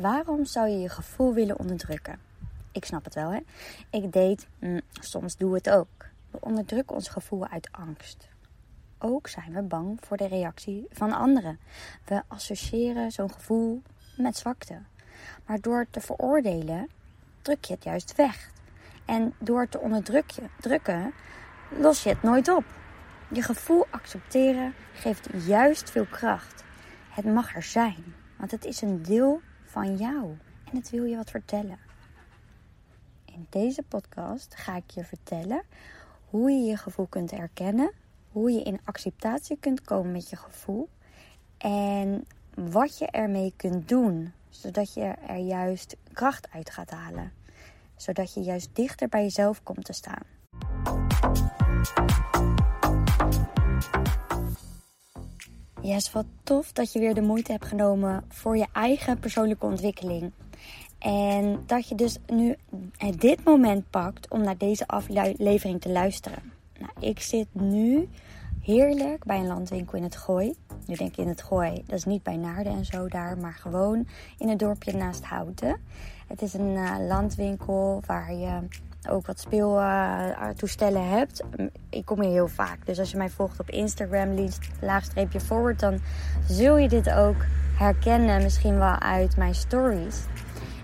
Waarom zou je je gevoel willen onderdrukken? Ik snap het wel, hè? Ik deed, mm, soms doe het ook. We onderdrukken ons gevoel uit angst. Ook zijn we bang voor de reactie van anderen. We associëren zo'n gevoel met zwakte. Maar door te veroordelen, druk je het juist weg. En door te onderdrukken, los je het nooit op. Je gevoel accepteren geeft juist veel kracht. Het mag er zijn, want het is een deel van jou en het wil je wat vertellen. In deze podcast ga ik je vertellen hoe je je gevoel kunt erkennen, hoe je in acceptatie kunt komen met je gevoel en wat je ermee kunt doen, zodat je er juist kracht uit gaat halen, zodat je juist dichter bij jezelf komt te staan. Yes, wat tof dat je weer de moeite hebt genomen voor je eigen persoonlijke ontwikkeling. En dat je dus nu dit moment pakt om naar deze aflevering te luisteren. Nou, ik zit nu heerlijk bij een landwinkel in het Gooi. Nu denk ik in het Gooi, dat is niet bij Naarden en zo daar, maar gewoon in het dorpje naast Houten. Het is een uh, landwinkel waar je ook wat speeltoestellen hebt. Ik kom hier heel vaak. Dus als je mij volgt op Instagram, laagstreepje forward, dan zul je dit ook herkennen. Misschien wel uit mijn stories.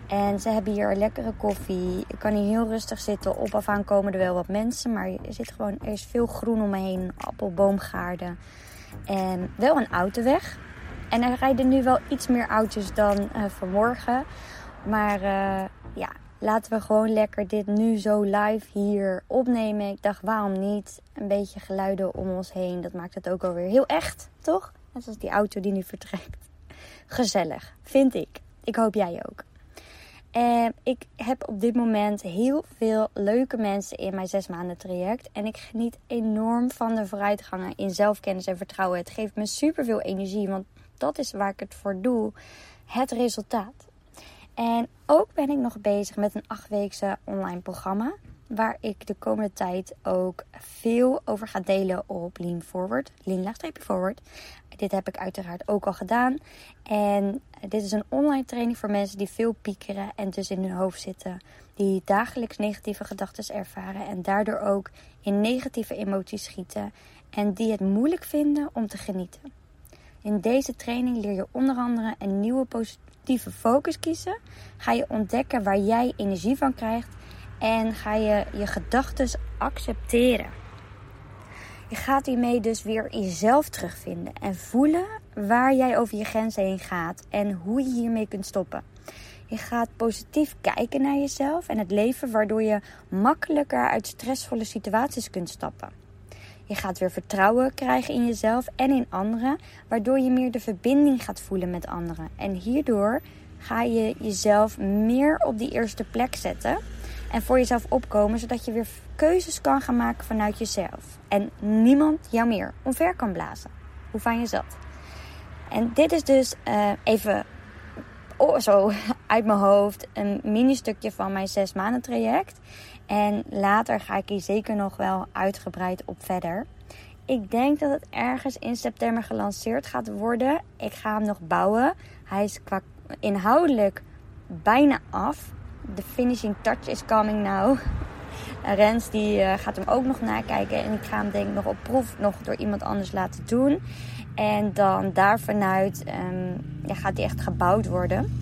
En ze hebben hier lekkere koffie. Ik kan hier heel rustig zitten. Op af aan komen er wel wat mensen. Maar er, zit gewoon, er is veel groen om me heen. Appelboomgaarden. En wel een autoweg. En er rijden nu wel iets meer auto's dan uh, vanmorgen. Maar ja, laten we gewoon lekker dit nu zo live hier opnemen. Ik dacht, waarom niet? Een beetje geluiden om ons heen. Dat maakt het ook alweer heel echt, toch? Net zoals die auto die nu vertrekt. Gezellig, vind ik. Ik hoop jij ook. En ik heb op dit moment heel veel leuke mensen in mijn zes maanden traject. En ik geniet enorm van de vooruitgangen in zelfkennis en vertrouwen. Het geeft me super veel energie, want dat is waar ik het voor doe. Het resultaat. En ook ben ik nog bezig met een achtweekse online programma. Waar ik de komende tijd ook veel over ga delen op Lean Forward. Lean forward. Dit heb ik uiteraard ook al gedaan. En dit is een online training voor mensen die veel piekeren en dus in hun hoofd zitten. Die dagelijks negatieve gedachten ervaren en daardoor ook in negatieve emoties schieten. En die het moeilijk vinden om te genieten. In deze training leer je onder andere een nieuwe positieve focus kiezen. Ga je ontdekken waar jij energie van krijgt. En ga je je gedachten accepteren. Je gaat hiermee dus weer jezelf terugvinden en voelen waar jij over je grenzen heen gaat en hoe je hiermee kunt stoppen. Je gaat positief kijken naar jezelf en het leven, waardoor je makkelijker uit stressvolle situaties kunt stappen. Je gaat weer vertrouwen krijgen in jezelf en in anderen, waardoor je meer de verbinding gaat voelen met anderen. En hierdoor ga je jezelf meer op die eerste plek zetten en voor jezelf opkomen, zodat je weer keuzes kan gaan maken vanuit jezelf. En niemand jou meer omver kan blazen. Hoe fijn is dat? En dit is dus uh, even oh, zo uit mijn hoofd een mini stukje van mijn zes maanden traject. En later ga ik hier zeker nog wel uitgebreid op verder. Ik denk dat het ergens in september gelanceerd gaat worden. Ik ga hem nog bouwen. Hij is qua inhoudelijk bijna af. De finishing touch is coming now. Rens die uh, gaat hem ook nog nakijken. En ik ga hem denk ik nog op proef nog door iemand anders laten doen. En dan daar vanuit um, ja, gaat hij echt gebouwd worden.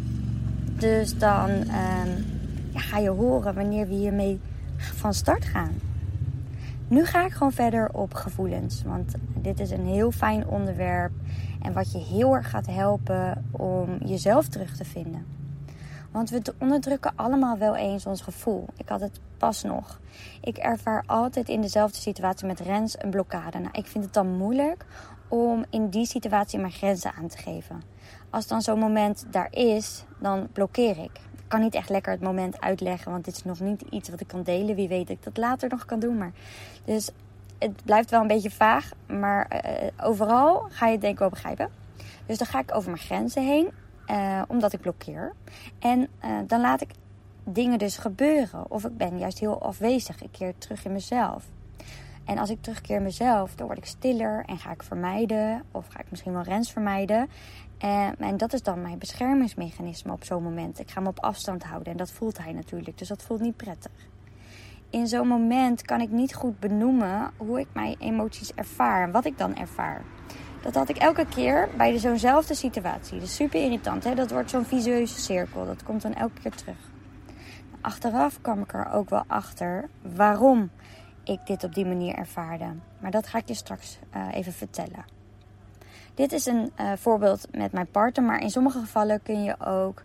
Dus dan um, ja, ga je horen wanneer we hiermee van start gaan. Nu ga ik gewoon verder op gevoelens. Want dit is een heel fijn onderwerp. En wat je heel erg gaat helpen om jezelf terug te vinden. Want we onderdrukken allemaal wel eens ons gevoel. Ik had het pas nog. Ik ervaar altijd in dezelfde situatie met Rens een blokkade. Nou, ik vind het dan moeilijk om in die situatie mijn grenzen aan te geven. Als dan zo'n moment daar is, dan blokkeer ik. Ik kan niet echt lekker het moment uitleggen, want dit is nog niet iets wat ik kan delen. Wie weet ik dat later nog kan doen. Maar dus het blijft wel een beetje vaag, maar uh, overal ga je het denk ik wel begrijpen. Dus dan ga ik over mijn grenzen heen, uh, omdat ik blokkeer. En uh, dan laat ik dingen dus gebeuren. Of ik ben juist heel afwezig. Ik keer terug in mezelf. En als ik terugkeer in mezelf, dan word ik stiller en ga ik vermijden. Of ga ik misschien wel rens vermijden. En, en dat is dan mijn beschermingsmechanisme op zo'n moment. Ik ga me op afstand houden en dat voelt hij natuurlijk. Dus dat voelt niet prettig. In zo'n moment kan ik niet goed benoemen hoe ik mijn emoties ervaar en wat ik dan ervaar. Dat had ik elke keer bij zo'nzelfde situatie. Dus super irritant. Hè? Dat wordt zo'n visueuze cirkel. Dat komt dan elke keer terug. Achteraf kwam ik er ook wel achter waarom ik dit op die manier ervaarde. Maar dat ga ik je straks uh, even vertellen. Dit is een uh, voorbeeld met mijn partner, maar in sommige gevallen kun je ook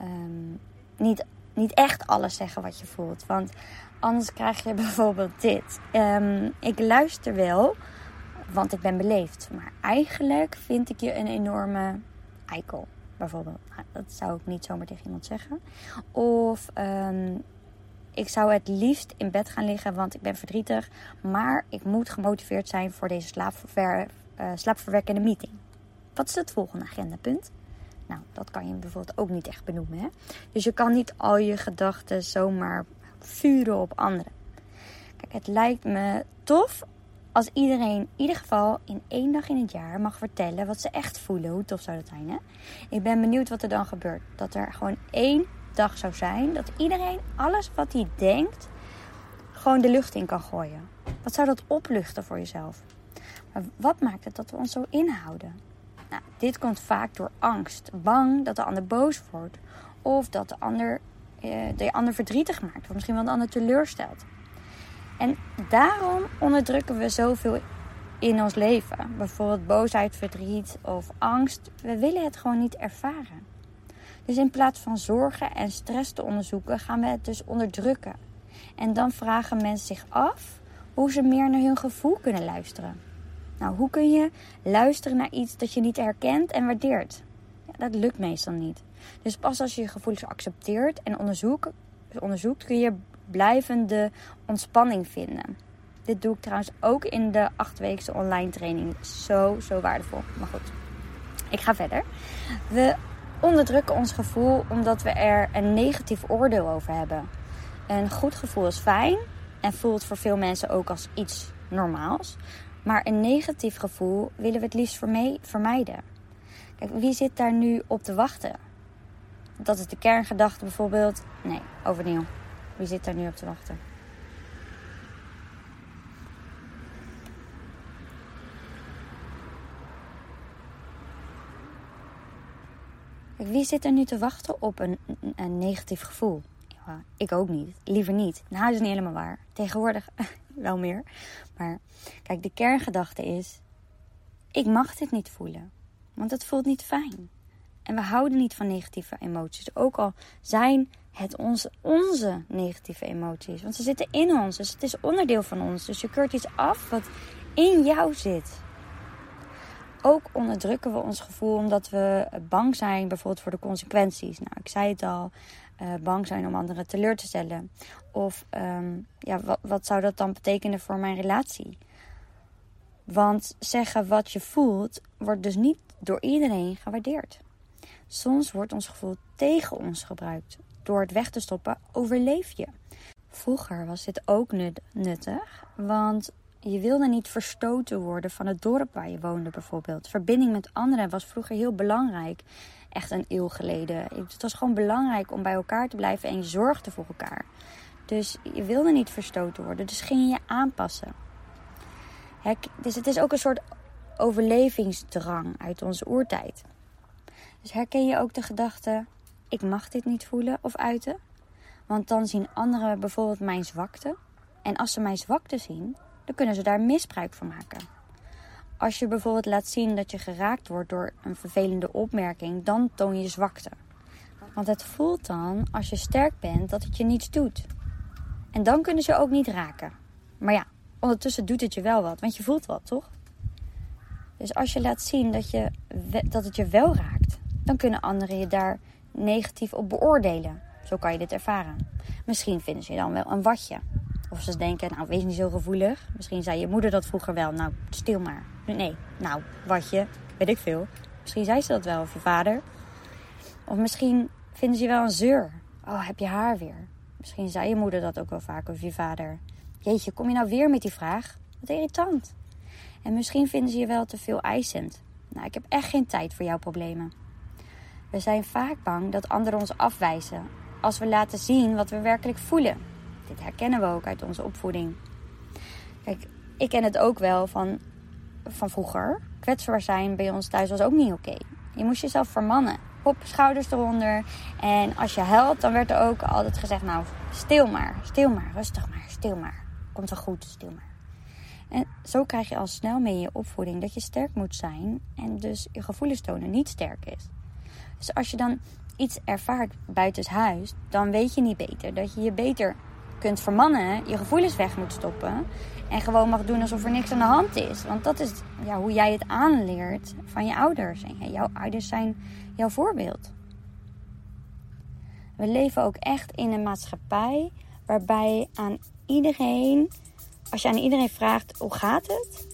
um, niet, niet echt alles zeggen wat je voelt. Want anders krijg je bijvoorbeeld dit. Um, ik luister wel, want ik ben beleefd. Maar eigenlijk vind ik je een enorme eikel. Bijvoorbeeld. Nou, dat zou ik niet zomaar tegen iemand zeggen. Of um, ik zou het liefst in bed gaan liggen, want ik ben verdrietig. Maar ik moet gemotiveerd zijn voor deze slaapver, uh, slaapverwekkende meeting. Wat is het volgende agendapunt? Nou, dat kan je bijvoorbeeld ook niet echt benoemen. Hè? Dus je kan niet al je gedachten zomaar vuren op anderen. Kijk, het lijkt me tof als iedereen in ieder geval in één dag in het jaar mag vertellen wat ze echt voelen. Hoe tof zou dat zijn, hè? Ik ben benieuwd wat er dan gebeurt. Dat er gewoon één dag zou zijn dat iedereen alles wat hij denkt gewoon de lucht in kan gooien. Wat zou dat opluchten voor jezelf? Maar wat maakt het dat we ons zo inhouden? Nou, dit komt vaak door angst. Bang dat de ander boos wordt. Of dat de ander, eh, de ander verdrietig maakt. Of misschien wel de ander teleurstelt. En daarom onderdrukken we zoveel in ons leven. Bijvoorbeeld boosheid, verdriet of angst. We willen het gewoon niet ervaren. Dus in plaats van zorgen en stress te onderzoeken, gaan we het dus onderdrukken. En dan vragen mensen zich af hoe ze meer naar hun gevoel kunnen luisteren. Nou, hoe kun je luisteren naar iets dat je niet herkent en waardeert? Ja, dat lukt meestal niet. Dus pas als je je gevoelens accepteert en onderzoekt, onderzoekt kun je blijvende ontspanning vinden. Dit doe ik trouwens ook in de achtweekse online training. Zo, zo waardevol. Maar goed, ik ga verder. We onderdrukken ons gevoel omdat we er een negatief oordeel over hebben. Een goed gevoel is fijn en voelt voor veel mensen ook als iets normaals. Maar een negatief gevoel willen we het liefst vermijden. Kijk, wie zit daar nu op te wachten? Dat is de kerngedachte bijvoorbeeld. Nee, overnieuw. Wie zit daar nu op te wachten? Wie zit er nu te wachten op een, een negatief gevoel? Ja, ik ook niet. Liever niet. Nou, dat is niet helemaal waar. Tegenwoordig wel meer. Maar kijk, de kerngedachte is: ik mag dit niet voelen. Want het voelt niet fijn. En we houden niet van negatieve emoties. Ook al zijn het onze, onze negatieve emoties. Want ze zitten in ons. Dus het is onderdeel van ons. Dus je keurt iets af wat in jou zit ook onderdrukken we ons gevoel omdat we bang zijn bijvoorbeeld voor de consequenties. Nou, ik zei het al, uh, bang zijn om anderen teleur te stellen. Of um, ja, wat, wat zou dat dan betekenen voor mijn relatie? Want zeggen wat je voelt wordt dus niet door iedereen gewaardeerd. Soms wordt ons gevoel tegen ons gebruikt. Door het weg te stoppen overleef je. Vroeger was dit ook nuttig, want je wilde niet verstoten worden van het dorp waar je woonde bijvoorbeeld. Verbinding met anderen was vroeger heel belangrijk. Echt een eeuw geleden. Het was gewoon belangrijk om bij elkaar te blijven en je zorgde voor elkaar. Dus je wilde niet verstoten worden, dus ging je je aanpassen. Dus het is ook een soort overlevingsdrang uit onze oertijd. Dus herken je ook de gedachte: ik mag dit niet voelen of uiten? Want dan zien anderen bijvoorbeeld mijn zwakte. En als ze mijn zwakte zien, dan kunnen ze daar misbruik van maken. Als je bijvoorbeeld laat zien dat je geraakt wordt door een vervelende opmerking, dan toon je zwakte. Want het voelt dan, als je sterk bent, dat het je niets doet. En dan kunnen ze ook niet raken. Maar ja, ondertussen doet het je wel wat, want je voelt wat, toch? Dus als je laat zien dat, je, dat het je wel raakt, dan kunnen anderen je daar negatief op beoordelen. Zo kan je dit ervaren. Misschien vinden ze je dan wel een watje. Of ze denken, nou wees niet zo gevoelig. Misschien zei je moeder dat vroeger wel. Nou, stil maar. Nee, nou, wat je, weet ik veel. Misschien zei ze dat wel, of je vader. Of misschien vinden ze je wel een zeur. Oh, heb je haar weer? Misschien zei je moeder dat ook wel vaak, of je vader. Jeetje, kom je nou weer met die vraag? Wat irritant. En misschien vinden ze je wel te veel eisend. Nou, ik heb echt geen tijd voor jouw problemen. We zijn vaak bang dat anderen ons afwijzen als we laten zien wat we werkelijk voelen. Dit herkennen we ook uit onze opvoeding. Kijk, ik ken het ook wel van, van vroeger. Kwetsbaar zijn bij ons thuis was ook niet oké. Je moest jezelf vermannen. Hop, schouders eronder. En als je huilt, dan werd er ook altijd gezegd: Nou, stil maar, stil maar, rustig maar, stil maar. Komt wel goed, stil maar. En zo krijg je al snel mee in je opvoeding dat je sterk moet zijn en dus je gevoelens tonen niet sterk is. Dus als je dan iets ervaart buitenshuis, dan weet je niet beter. Dat je je beter kunt vermannen, je gevoelens weg moet stoppen. En gewoon mag doen alsof er niks aan de hand is. Want dat is ja, hoe jij het aanleert van je ouders. En jouw ouders zijn jouw voorbeeld. We leven ook echt in een maatschappij waarbij aan iedereen, als je aan iedereen vraagt hoe gaat het,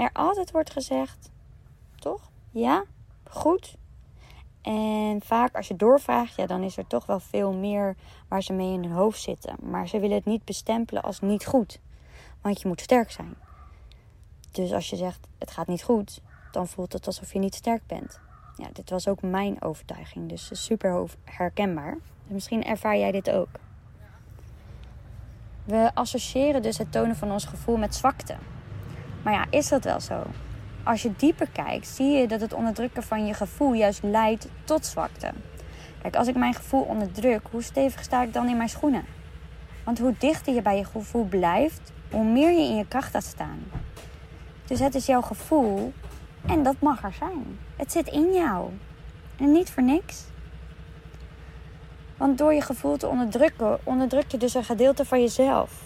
Er altijd wordt gezegd, toch? Ja, goed. En vaak als je doorvraagt, ja, dan is er toch wel veel meer waar ze mee in hun hoofd zitten. Maar ze willen het niet bestempelen als niet goed. Want je moet sterk zijn. Dus als je zegt het gaat niet goed, dan voelt het alsof je niet sterk bent. Ja, dit was ook mijn overtuiging, dus super herkenbaar. misschien ervaar jij dit ook. We associëren dus het tonen van ons gevoel met zwakte. Maar ja, is dat wel zo? Als je dieper kijkt, zie je dat het onderdrukken van je gevoel juist leidt tot zwakte. Kijk, als ik mijn gevoel onderdruk, hoe stevig sta ik dan in mijn schoenen? Want hoe dichter je bij je gevoel blijft, hoe meer je in je kracht gaat staan. Dus het is jouw gevoel en dat mag er zijn. Het zit in jou. En niet voor niks. Want door je gevoel te onderdrukken, onderdruk je dus een gedeelte van jezelf.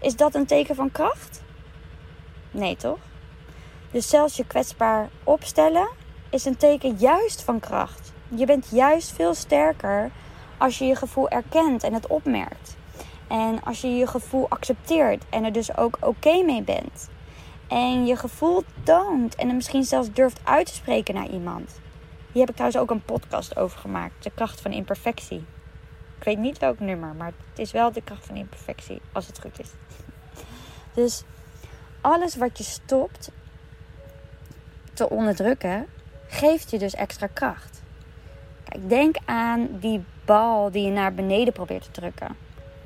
Is dat een teken van kracht? Nee, toch? Dus zelfs je kwetsbaar opstellen is een teken juist van kracht. Je bent juist veel sterker als je je gevoel erkent en het opmerkt. En als je je gevoel accepteert en er dus ook oké mee bent. En je gevoel toont en er misschien zelfs durft uit te spreken naar iemand. Hier heb ik trouwens ook een podcast over gemaakt. De kracht van imperfectie. Ik weet niet welk nummer, maar het is wel de kracht van imperfectie, als het goed is. Dus alles wat je stopt te onderdrukken, geeft je dus extra kracht. Kijk, denk aan die bal die je naar beneden probeert te drukken,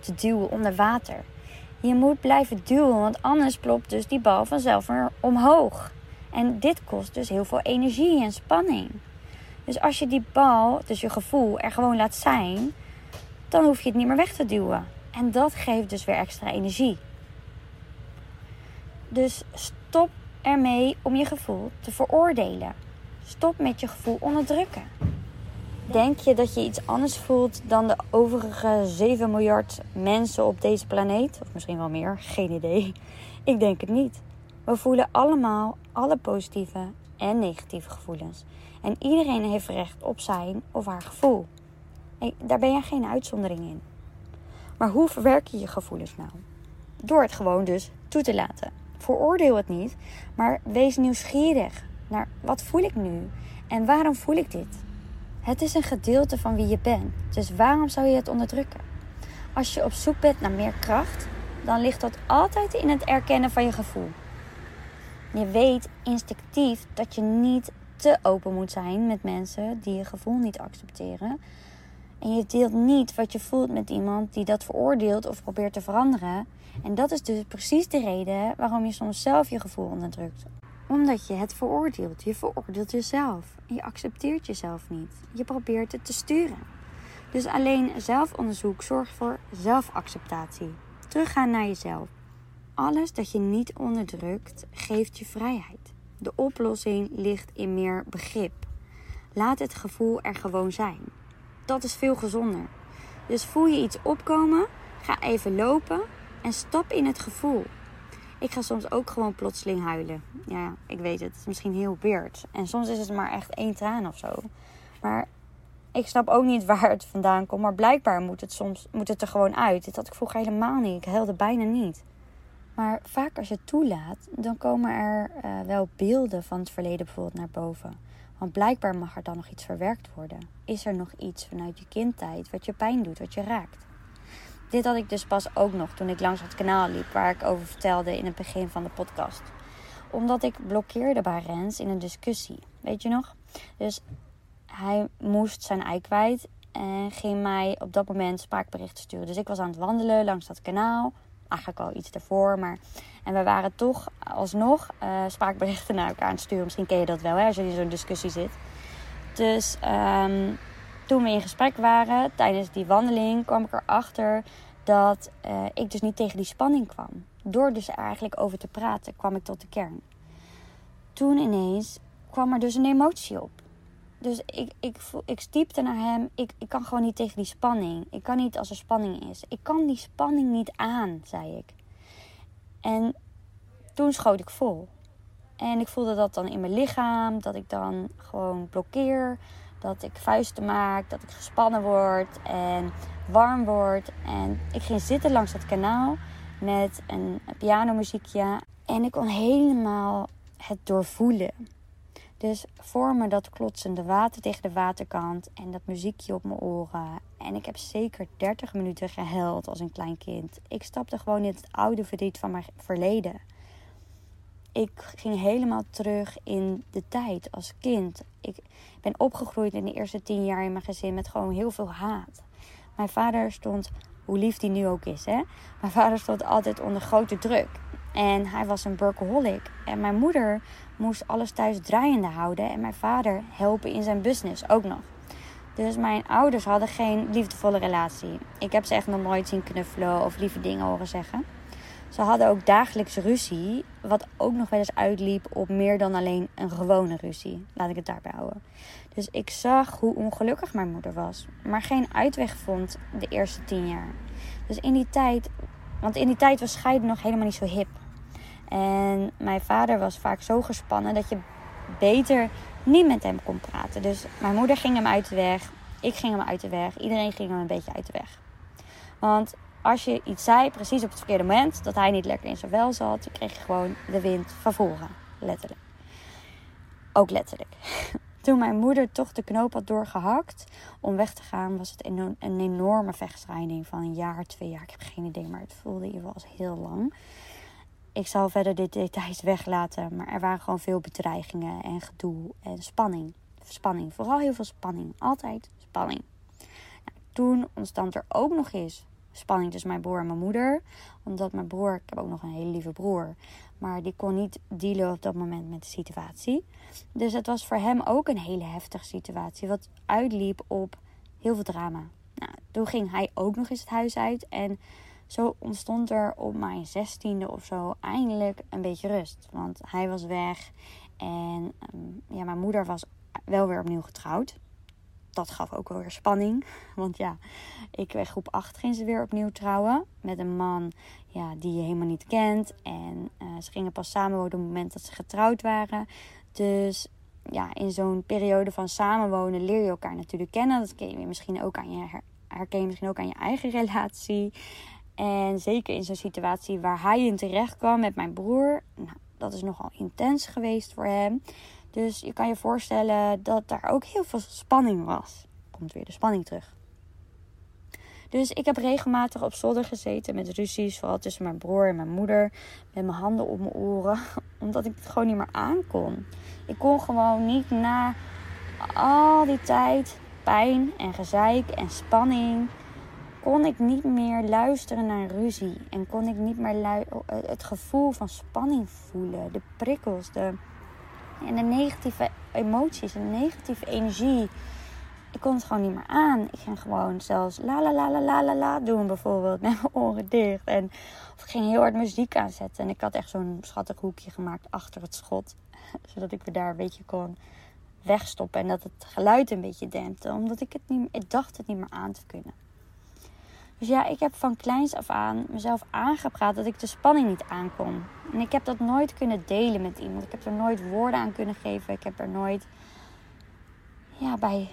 te duwen onder water. Je moet blijven duwen, want anders plopt dus die bal vanzelf weer omhoog. En dit kost dus heel veel energie en spanning. Dus als je die bal, dus je gevoel, er gewoon laat zijn, dan hoef je het niet meer weg te duwen. En dat geeft dus weer extra energie. Dus stop ermee om je gevoel te veroordelen. Stop met je gevoel onderdrukken. Denk je dat je iets anders voelt dan de overige 7 miljard mensen op deze planeet? Of misschien wel meer, geen idee. Ik denk het niet. We voelen allemaal alle positieve en negatieve gevoelens. En iedereen heeft recht op zijn of haar gevoel. Daar ben je geen uitzondering in. Maar hoe verwerk je je gevoelens nou? Door het gewoon dus toe te laten. Veroordeel het niet, maar wees nieuwsgierig naar wat voel ik nu en waarom voel ik dit. Het is een gedeelte van wie je bent, dus waarom zou je het onderdrukken? Als je op zoek bent naar meer kracht, dan ligt dat altijd in het erkennen van je gevoel. Je weet instinctief dat je niet te open moet zijn met mensen die je gevoel niet accepteren. En je deelt niet wat je voelt met iemand die dat veroordeelt of probeert te veranderen. En dat is dus precies de reden waarom je soms zelf je gevoel onderdrukt. Omdat je het veroordeelt. Je veroordeelt jezelf. Je accepteert jezelf niet. Je probeert het te sturen. Dus alleen zelfonderzoek zorgt voor zelfacceptatie. Teruggaan naar jezelf. Alles dat je niet onderdrukt, geeft je vrijheid. De oplossing ligt in meer begrip. Laat het gevoel er gewoon zijn. Dat is veel gezonder. Dus voel je iets opkomen, ga even lopen en stap in het gevoel. Ik ga soms ook gewoon plotseling huilen. Ja, ik weet het. Het is misschien heel weird. En soms is het maar echt één traan of zo. Maar ik snap ook niet waar het vandaan komt. Maar blijkbaar moet het soms moet het er gewoon uit. Dit had ik vroeger helemaal niet. Ik huilde bijna niet. Maar vaak als je het toelaat, dan komen er uh, wel beelden van het verleden bijvoorbeeld naar boven. Want blijkbaar mag er dan nog iets verwerkt worden. Is er nog iets vanuit je kindtijd wat je pijn doet, wat je raakt? Dit had ik dus pas ook nog toen ik langs het kanaal liep, waar ik over vertelde in het begin van de podcast. Omdat ik blokkeerde bij Rens in een discussie. Weet je nog? Dus hij moest zijn ei kwijt en ging mij op dat moment spraakberichten sturen. Dus ik was aan het wandelen langs dat kanaal. Eigenlijk al iets ervoor, maar... En we waren toch alsnog uh, spraakberichten naar elkaar aan het sturen. Misschien ken je dat wel, hè, als je in zo'n discussie zit. Dus um, toen we in gesprek waren tijdens die wandeling, kwam ik erachter dat uh, ik dus niet tegen die spanning kwam. Door dus eigenlijk over te praten, kwam ik tot de kern. Toen ineens kwam er dus een emotie op. Dus ik, ik, ik stiepte naar hem. Ik, ik kan gewoon niet tegen die spanning. Ik kan niet als er spanning is. Ik kan die spanning niet aan, zei ik. En toen schoot ik vol. En ik voelde dat dan in mijn lichaam. Dat ik dan gewoon blokkeer. Dat ik vuisten maak. Dat ik gespannen word. En warm word. En ik ging zitten langs het kanaal. Met een pianomuziekje. En ik kon helemaal het doorvoelen. Dus voor me dat klotsende water tegen de waterkant en dat muziekje op mijn oren. En ik heb zeker 30 minuten gehuild als een klein kind. Ik stapte gewoon in het oude verdriet van mijn verleden. Ik ging helemaal terug in de tijd als kind. Ik ben opgegroeid in de eerste tien jaar in mijn gezin met gewoon heel veel haat. Mijn vader stond, hoe lief die nu ook is, hè? Mijn vader stond altijd onder grote druk. En hij was een workaholic. En mijn moeder moest alles thuis draaiende houden. En mijn vader helpen in zijn business ook nog. Dus mijn ouders hadden geen liefdevolle relatie. Ik heb ze echt nog nooit zien knuffelen of lieve dingen horen zeggen. Ze hadden ook dagelijks ruzie, wat ook nog wel eens uitliep op meer dan alleen een gewone ruzie. Laat ik het daarbij houden. Dus ik zag hoe ongelukkig mijn moeder was, maar geen uitweg vond de eerste tien jaar. Dus in die tijd, want in die tijd was scheiden nog helemaal niet zo hip. En mijn vader was vaak zo gespannen dat je beter niet met hem kon praten. Dus mijn moeder ging hem uit de weg. Ik ging hem uit de weg. Iedereen ging hem een beetje uit de weg. Want als je iets zei, precies op het verkeerde moment, dat hij niet lekker in zijn wel zat, dan kreeg je gewoon de wind van voren. Letterlijk. Ook letterlijk. Toen mijn moeder toch de knoop had doorgehakt om weg te gaan, was het een, enorme vechtscheiding van een jaar, twee jaar. Ik heb geen idee, maar het voelde in ieder geval als heel lang. Ik zal verder de details weglaten, maar er waren gewoon veel bedreigingen en gedoe en spanning. Spanning, vooral heel veel spanning. Altijd spanning. Nou, toen ontstond er ook nog eens spanning tussen mijn broer en mijn moeder. Omdat mijn broer, ik heb ook nog een hele lieve broer, maar die kon niet dealen op dat moment met de situatie. Dus het was voor hem ook een hele heftige situatie, wat uitliep op heel veel drama. Nou, toen ging hij ook nog eens het huis uit en zo ontstond er op mijn zestiende of zo eindelijk een beetje rust. Want hij was weg en ehm, ja, mijn moeder was wel weer opnieuw getrouwd. Dat gaf ook wel weer spanning. Want ja, ik werd groep 8 ging ze weer opnieuw trouwen. Met een man ja, die je helemaal niet kent. En uh, ze gingen pas samenwonen op het moment dat ze getrouwd waren. Dus ja, in zo'n periode van samenwonen leer je elkaar natuurlijk kennen. Dat ken je misschien ook aan je, herken je misschien ook aan je eigen relatie. En zeker in zo'n situatie waar hij in terecht kwam met mijn broer. Nou, dat is nogal intens geweest voor hem. Dus je kan je voorstellen dat daar ook heel veel spanning was. Komt weer de spanning terug. Dus ik heb regelmatig op zolder gezeten met ruzies, vooral tussen mijn broer en mijn moeder, met mijn handen op mijn oren, omdat ik het gewoon niet meer aankon. Ik kon gewoon niet na al die tijd pijn en gezeik en spanning kon ik niet meer luisteren naar ruzie. En kon ik niet meer eh, het gevoel van spanning voelen. De prikkels, de, en de negatieve emoties, de negatieve energie. ik kon het gewoon niet meer aan. Ik ging gewoon zelfs la la la la la la la doen bijvoorbeeld. Met mijn oren dicht. En of ik ging heel hard muziek aanzetten. En ik had echt zo'n schattig hoekje gemaakt achter het schot. Zodat ik me daar een beetje kon wegstoppen. En dat het geluid een beetje dempte. Omdat ik het niet ik dacht het niet meer aan te kunnen. Dus ja, ik heb van kleins af aan mezelf aangepraat dat ik de spanning niet aankom. En ik heb dat nooit kunnen delen met iemand. Ik heb er nooit woorden aan kunnen geven. Ik heb er nooit ja, bij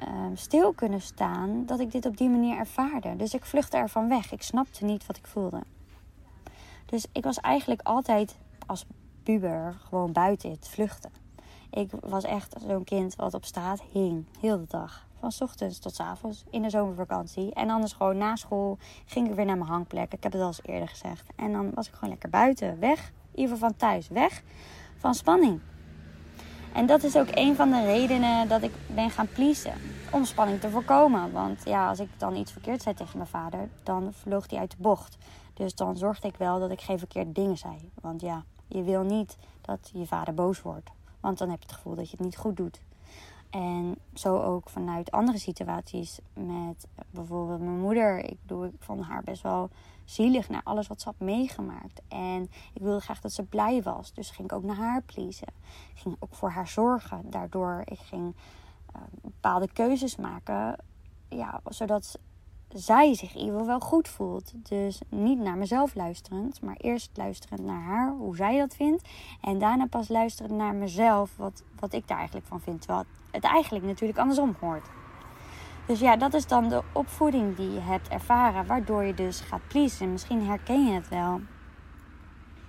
Ehm, stil kunnen staan dat ik dit op die manier ervaarde. Dus ik vluchtte ervan weg. Ik snapte niet wat ik voelde. Dus ik was eigenlijk altijd als puber gewoon buiten het vluchten. Ik was echt zo'n kind wat op straat hing, heel de dag. Van ochtends tot avonds in de zomervakantie. En anders gewoon na school ging ik weer naar mijn hangplek. Ik heb het al eens eerder gezegd. En dan was ik gewoon lekker buiten, weg. Ieder van thuis, weg van spanning. En dat is ook een van de redenen dat ik ben gaan pleasen. Om spanning te voorkomen. Want ja, als ik dan iets verkeerd zei tegen mijn vader, dan vloog hij uit de bocht. Dus dan zorgde ik wel dat ik geen verkeerde dingen zei. Want ja, je wil niet dat je vader boos wordt. Want dan heb je het gevoel dat je het niet goed doet. En zo ook vanuit andere situaties met bijvoorbeeld mijn moeder. Ik, doe, ik vond haar best wel zielig naar alles wat ze had meegemaakt. En ik wilde graag dat ze blij was. Dus ging ik ook naar haar pleasen. Ik ging ook voor haar zorgen. Daardoor ik ging uh, bepaalde keuzes maken. Ja, zodat zij zich in ieder geval wel goed voelt. Dus niet naar mezelf luisterend, maar eerst luisterend naar haar, hoe zij dat vindt. En daarna pas luisterend naar mezelf, wat, wat ik daar eigenlijk van vind. Terwijl het eigenlijk natuurlijk andersom hoort. Dus ja, dat is dan de opvoeding die je hebt ervaren, waardoor je dus gaat pleasen. Misschien herken je het wel.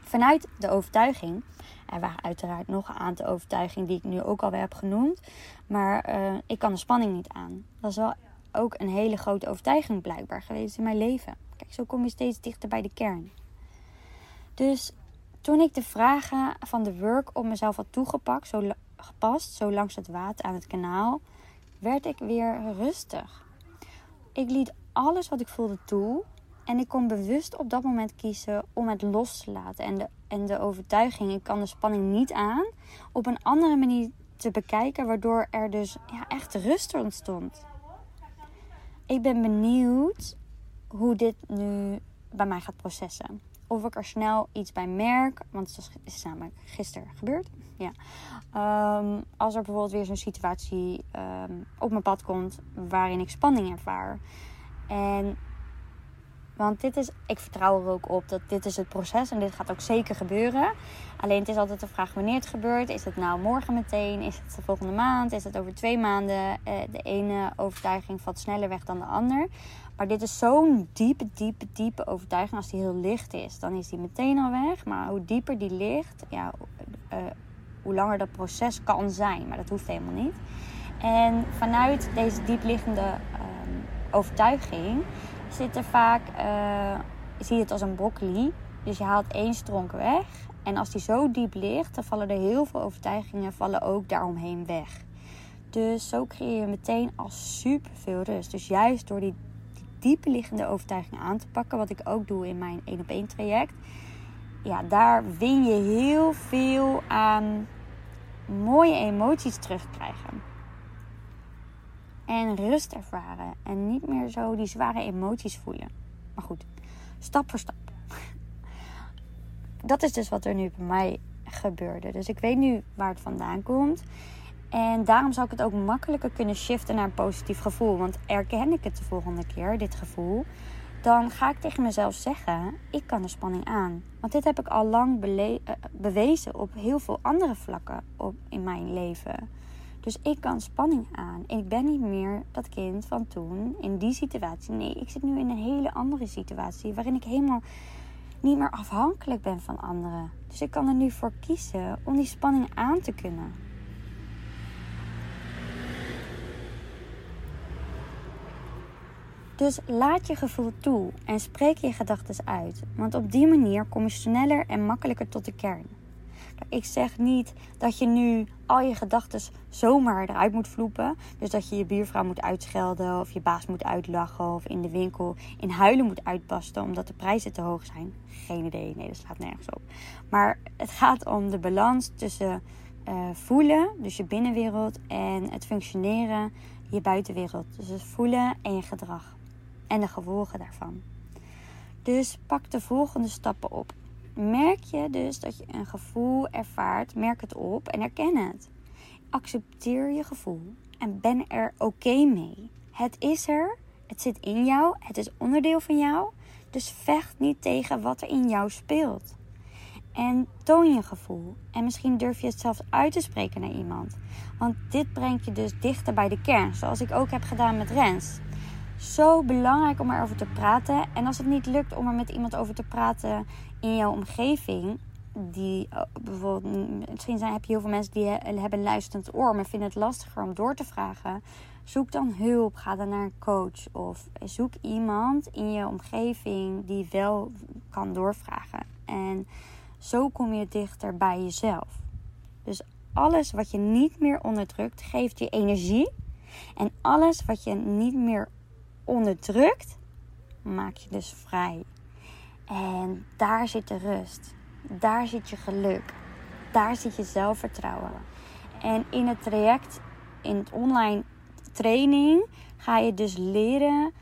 Vanuit de overtuiging, er waren uiteraard nog een aantal overtuigingen die ik nu ook alweer heb genoemd, maar uh, ik kan de spanning niet aan. Dat is wel ook een hele grote overtuiging blijkbaar geweest in mijn leven. Kijk, zo kom je steeds dichter bij de kern. Dus toen ik de vragen van de work op mezelf had toegepakt, zo gepast, zo langs het water aan het kanaal, werd ik weer rustig. Ik liet alles wat ik voelde toe en ik kon bewust op dat moment kiezen om het los te laten. En de, en de overtuiging, ik kan de spanning niet aan, op een andere manier te bekijken, waardoor er dus ja, echt rust ontstond. Ik ben benieuwd hoe dit nu bij mij gaat processen. Of ik er snel iets bij merk, want het is namelijk gisteren gebeurd. Ja. Ehm, als er bijvoorbeeld weer zo'n situatie ehm, op mijn pad komt waarin ik spanning ervaar. En want dit is, ik vertrouw er ook op dat dit is het proces en dit gaat ook zeker gebeuren. Alleen het is altijd de vraag wanneer het gebeurt. Is het nou morgen meteen? Is het de volgende maand? Is het over twee maanden? Eh, de ene overtuiging valt sneller weg dan de ander. Maar dit is zo'n diepe, diepe, diepe overtuiging. Als die heel licht is, dan is die meteen al weg. Maar hoe dieper die ligt, ja, uh, hoe langer dat proces kan zijn. Maar dat hoeft helemaal niet. En vanuit deze diepliggende uh, overtuiging zit er vaak, uh, zie je het als een broccoli. Dus je haalt één stronk weg. En als die zo diep ligt, dan vallen er heel veel overtuigingen vallen ook daaromheen weg. Dus zo creëer je meteen al super veel rust. Dus juist door die, die diepe liggende overtuiging aan te pakken, wat ik ook doe in mijn 1 op 1 traject. Ja, daar win je heel veel aan mooie emoties terugkrijgen en rust ervaren. En niet meer zo die zware emoties voelen. Maar goed, stap voor stap. Dat is dus wat er nu bij mij gebeurde. Dus ik weet nu waar het vandaan komt. En daarom zou ik het ook makkelijker kunnen shiften naar een positief gevoel. Want erken ik het de volgende keer, dit gevoel, dan ga ik tegen mezelf zeggen: ik kan de spanning aan. Want dit heb ik al lang eh, bewezen op heel veel andere vlakken op, in mijn leven. Dus ik kan spanning aan. Ik ben niet meer dat kind van toen in die situatie. Nee, ik zit nu in een hele andere situatie waarin ik helemaal niet meer afhankelijk ben van anderen. Dus ik kan er nu voor kiezen om die spanning aan te kunnen. Dus laat je gevoel toe en spreek je gedachten uit. Want op die manier kom je sneller en makkelijker tot de kern. Ik zeg niet dat je nu al je gedachten zomaar eruit moet vloepen. Dus dat je je buurvrouw moet uitschelden of je baas moet uitlachen of in de winkel in huilen moet uitpasten omdat de prijzen te hoog zijn. Geen idee, nee, dat slaat nergens op. Maar het gaat om de balans tussen uh, voelen, dus je binnenwereld, en het functioneren, je buitenwereld. Dus het voelen en je gedrag. En de gevolgen daarvan. Dus pak de volgende stappen op. Merk je dus dat je een gevoel ervaart, merk het op en erken het. Accepteer je gevoel en ben er oké mee. Het is er, het zit in jou, het is onderdeel van jou. Dus vecht niet tegen wat er in jou speelt. En toon je gevoel. En misschien durf je het zelfs uit te spreken naar iemand. Want dit brengt je dus dichter bij de kern. Zoals ik ook heb gedaan met Rens. Zo belangrijk om erover te praten. En als het niet lukt om er met iemand over te praten in jouw omgeving. Die eh, bijvoorbeeld, misschien zijn, heb je heel veel mensen die hebben een luisterend oor, maar vinden het lastiger om door te vragen. Zoek dan hulp. Ga dan naar een coach. Of zoek iemand in je omgeving die wel kan doorvragen. En zo kom je dichter bij jezelf. Dus alles wat je niet meer onderdrukt, geeft je energie. En alles wat je niet meer onderdrukt, maak je dus vrij. En daar zit de rust. Daar zit je geluk. Daar zit je zelfvertrouwen. En in het traject, in het online training, ga je dus leren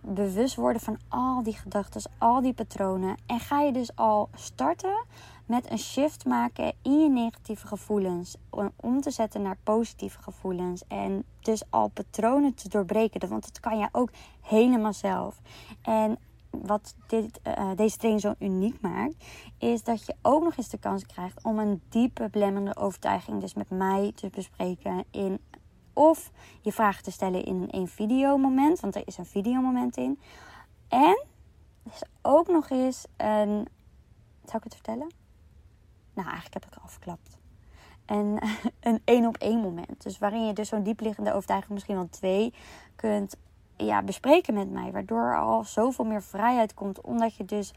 bewust worden van al die gedachten, al die patronen. En ga je dus al starten met een shift maken in je negatieve gevoelens. Om te zetten naar positieve gevoelens. En dus al patronen te doorbreken. Want dat kan je ook helemaal zelf. En wat dit, uh, deze training zo uniek maakt, is dat je ook nog eens de kans krijgt om een diepe belemmerende overtuiging, dus met mij te bespreken in of je vragen te stellen in een videomoment, want er is een videomoment in. En er is ook nog eens een. Zou ik het vertellen? Nou, eigenlijk heb ik het al verklapt. En een één op één moment. Dus waarin je dus zo'n diepliggende overtuiging, misschien wel twee, kunt ja, bespreken met mij. Waardoor al zoveel meer vrijheid komt. Omdat je dus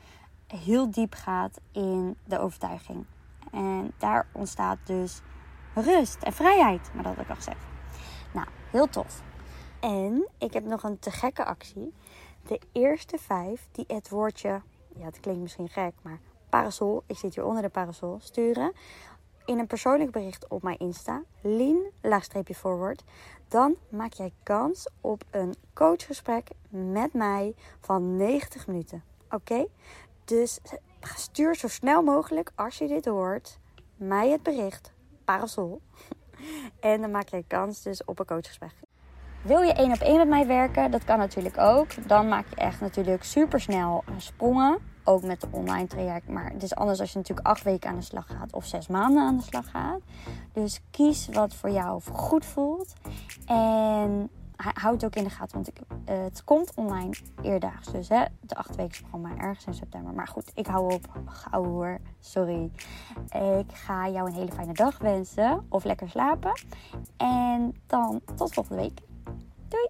heel diep gaat in de overtuiging. En daar ontstaat dus rust en vrijheid. Maar dat heb ik al gezegd. Nou, heel tof. En ik heb nog een te gekke actie. De eerste vijf die het woordje, ja het klinkt misschien gek, maar parasol, ik zit hier onder de parasol, sturen. In een persoonlijk bericht op mijn Insta, laagstreepje forward. Dan maak jij kans op een coachgesprek met mij van 90 minuten. Oké? Dus stuur zo snel mogelijk, als je dit hoort, mij het bericht, parasol. En dan maak je kans dus op een coachgesprek. Wil je één op één met mij werken? Dat kan natuurlijk ook. Dan maak je echt natuurlijk super snel sprongen. Ook met de online traject. Maar het is anders als je natuurlijk acht weken aan de slag gaat of zes maanden aan de slag gaat. Dus kies wat voor jou goed voelt. En houd het ook in de gaten, want ik, uh, het komt online eerdaags. Dus hè, de acht weken programma ergens in september. Maar goed, ik hou op. Gauw hoor. Sorry. Ik ga jou een hele fijne dag wensen. Of lekker slapen. En dan tot volgende week. Doei!